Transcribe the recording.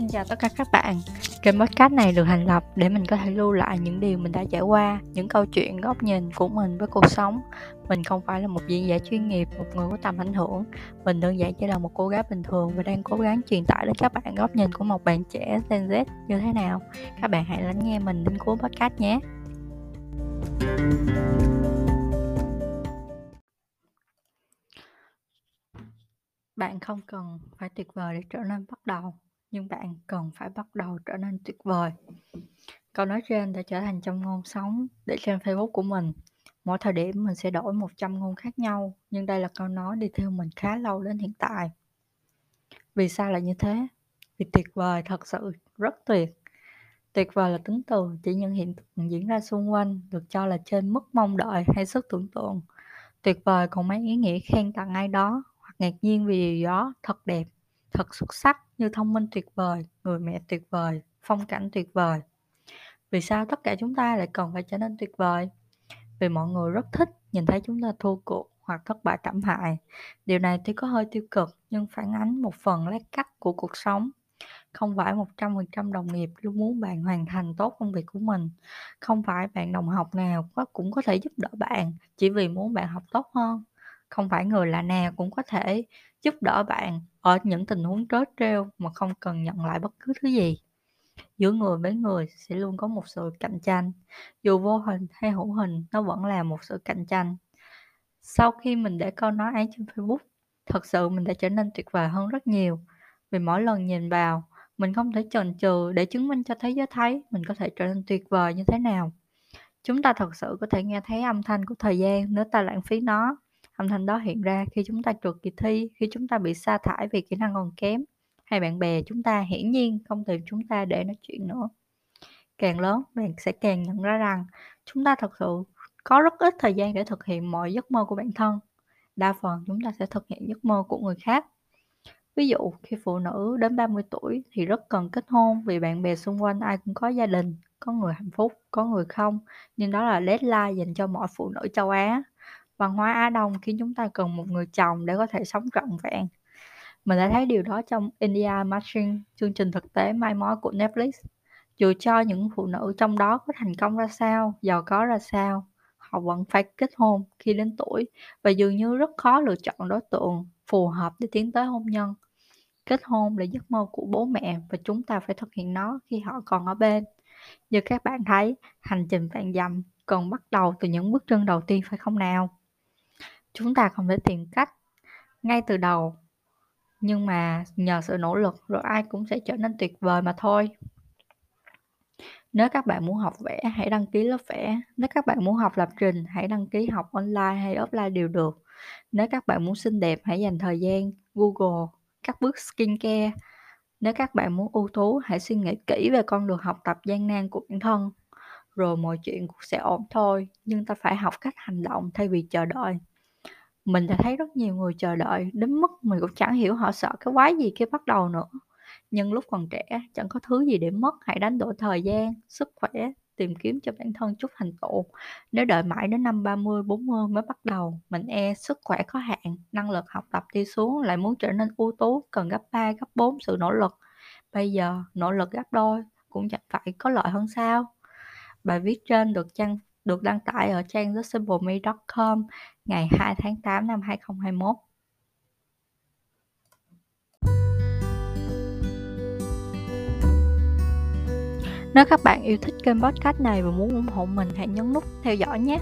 Xin chào tất cả các bạn. Kênh podcast này được thành lập để mình có thể lưu lại những điều mình đã trải qua, những câu chuyện góc nhìn của mình với cuộc sống. Mình không phải là một diễn giả chuyên nghiệp, một người có tầm ảnh hưởng. Mình đơn giản chỉ là một cô gái bình thường và đang cố gắng truyền tải đến các bạn góc nhìn của một bạn trẻ Gen Z như thế nào. Các bạn hãy lắng nghe mình đến cuối podcast nhé. Bạn không cần phải tuyệt vời để trở nên bắt đầu nhưng bạn cần phải bắt đầu trở nên tuyệt vời. Câu nói trên đã trở thành trong ngôn sống để trên Facebook của mình. Mỗi thời điểm mình sẽ đổi 100 ngôn khác nhau, nhưng đây là câu nói đi theo mình khá lâu đến hiện tại. Vì sao lại như thế? Vì tuyệt vời thật sự rất tuyệt. Tuyệt vời là tính từ chỉ những hiện tượng diễn ra xung quanh được cho là trên mức mong đợi hay sức tưởng tượng. Tuyệt vời còn mang ý nghĩa khen tặng ai đó hoặc ngạc nhiên vì điều đó thật đẹp thật xuất sắc như thông minh tuyệt vời, người mẹ tuyệt vời, phong cảnh tuyệt vời. Vì sao tất cả chúng ta lại cần phải trở nên tuyệt vời? Vì mọi người rất thích nhìn thấy chúng ta thua cuộc hoặc thất bại thảm hại. Điều này tuy có hơi tiêu cực nhưng phản ánh một phần lát cắt của cuộc sống. Không phải 100% đồng nghiệp luôn muốn bạn hoàn thành tốt công việc của mình. Không phải bạn đồng học nào cũng có thể giúp đỡ bạn chỉ vì muốn bạn học tốt hơn. Không phải người lạ nào cũng có thể giúp đỡ bạn ở những tình huống trớ trêu mà không cần nhận lại bất cứ thứ gì. Giữa người với người sẽ luôn có một sự cạnh tranh, dù vô hình hay hữu hình nó vẫn là một sự cạnh tranh. Sau khi mình để câu nói ấy trên Facebook, thật sự mình đã trở nên tuyệt vời hơn rất nhiều. Vì mỗi lần nhìn vào, mình không thể chần chừ để chứng minh cho thế giới thấy mình có thể trở nên tuyệt vời như thế nào. Chúng ta thật sự có thể nghe thấy âm thanh của thời gian nếu ta lãng phí nó. Âm thanh đó hiện ra khi chúng ta trượt kỳ thi, khi chúng ta bị sa thải vì kỹ năng còn kém, hay bạn bè chúng ta hiển nhiên không tìm chúng ta để nói chuyện nữa. Càng lớn, bạn sẽ càng nhận ra rằng chúng ta thật sự có rất ít thời gian để thực hiện mọi giấc mơ của bản thân. Đa phần chúng ta sẽ thực hiện giấc mơ của người khác. Ví dụ, khi phụ nữ đến 30 tuổi thì rất cần kết hôn vì bạn bè xung quanh ai cũng có gia đình, có người hạnh phúc, có người không. Nhưng đó là deadline dành cho mọi phụ nữ châu Á. Văn hóa Á Đông khiến chúng ta cần một người chồng để có thể sống trọn vẹn. Mình đã thấy điều đó trong India Matching, chương trình thực tế mai mối của Netflix. Dù cho những phụ nữ trong đó có thành công ra sao, giàu có ra sao, họ vẫn phải kết hôn khi đến tuổi và dường như rất khó lựa chọn đối tượng phù hợp để tiến tới hôn nhân. Kết hôn là giấc mơ của bố mẹ và chúng ta phải thực hiện nó khi họ còn ở bên. Như các bạn thấy, hành trình vạn dặm cần bắt đầu từ những bước chân đầu tiên phải không nào? Chúng ta không thể tìm cách ngay từ đầu, nhưng mà nhờ sự nỗ lực rồi ai cũng sẽ trở nên tuyệt vời mà thôi. Nếu các bạn muốn học vẽ, hãy đăng ký lớp vẽ. Nếu các bạn muốn học lập trình, hãy đăng ký học online hay offline đều được. Nếu các bạn muốn xinh đẹp, hãy dành thời gian Google các bước skincare. Nếu các bạn muốn ưu tú, hãy suy nghĩ kỹ về con đường học tập gian nan của bản thân. Rồi mọi chuyện cũng sẽ ổn thôi, nhưng ta phải học cách hành động thay vì chờ đợi. Mình đã thấy rất nhiều người chờ đợi đến mức mình cũng chẳng hiểu họ sợ cái quái gì khi bắt đầu nữa. Nhưng lúc còn trẻ, chẳng có thứ gì để mất, hãy đánh đổi thời gian, sức khỏe, tìm kiếm cho bản thân chút thành tựu. Nếu đợi mãi đến năm 30, 40 mới bắt đầu, mình e sức khỏe có hạn, năng lực học tập đi xuống, lại muốn trở nên ưu tú, cần gấp 3, gấp 4 sự nỗ lực. Bây giờ, nỗ lực gấp đôi, cũng chẳng phải có lợi hơn sao? Bài viết trên được trang được đăng tải ở trang thesimplememe.com ngày 2 tháng 8 năm 2021. Nếu các bạn yêu thích kênh podcast này và muốn ủng hộ mình, hãy nhấn nút theo dõi nhé.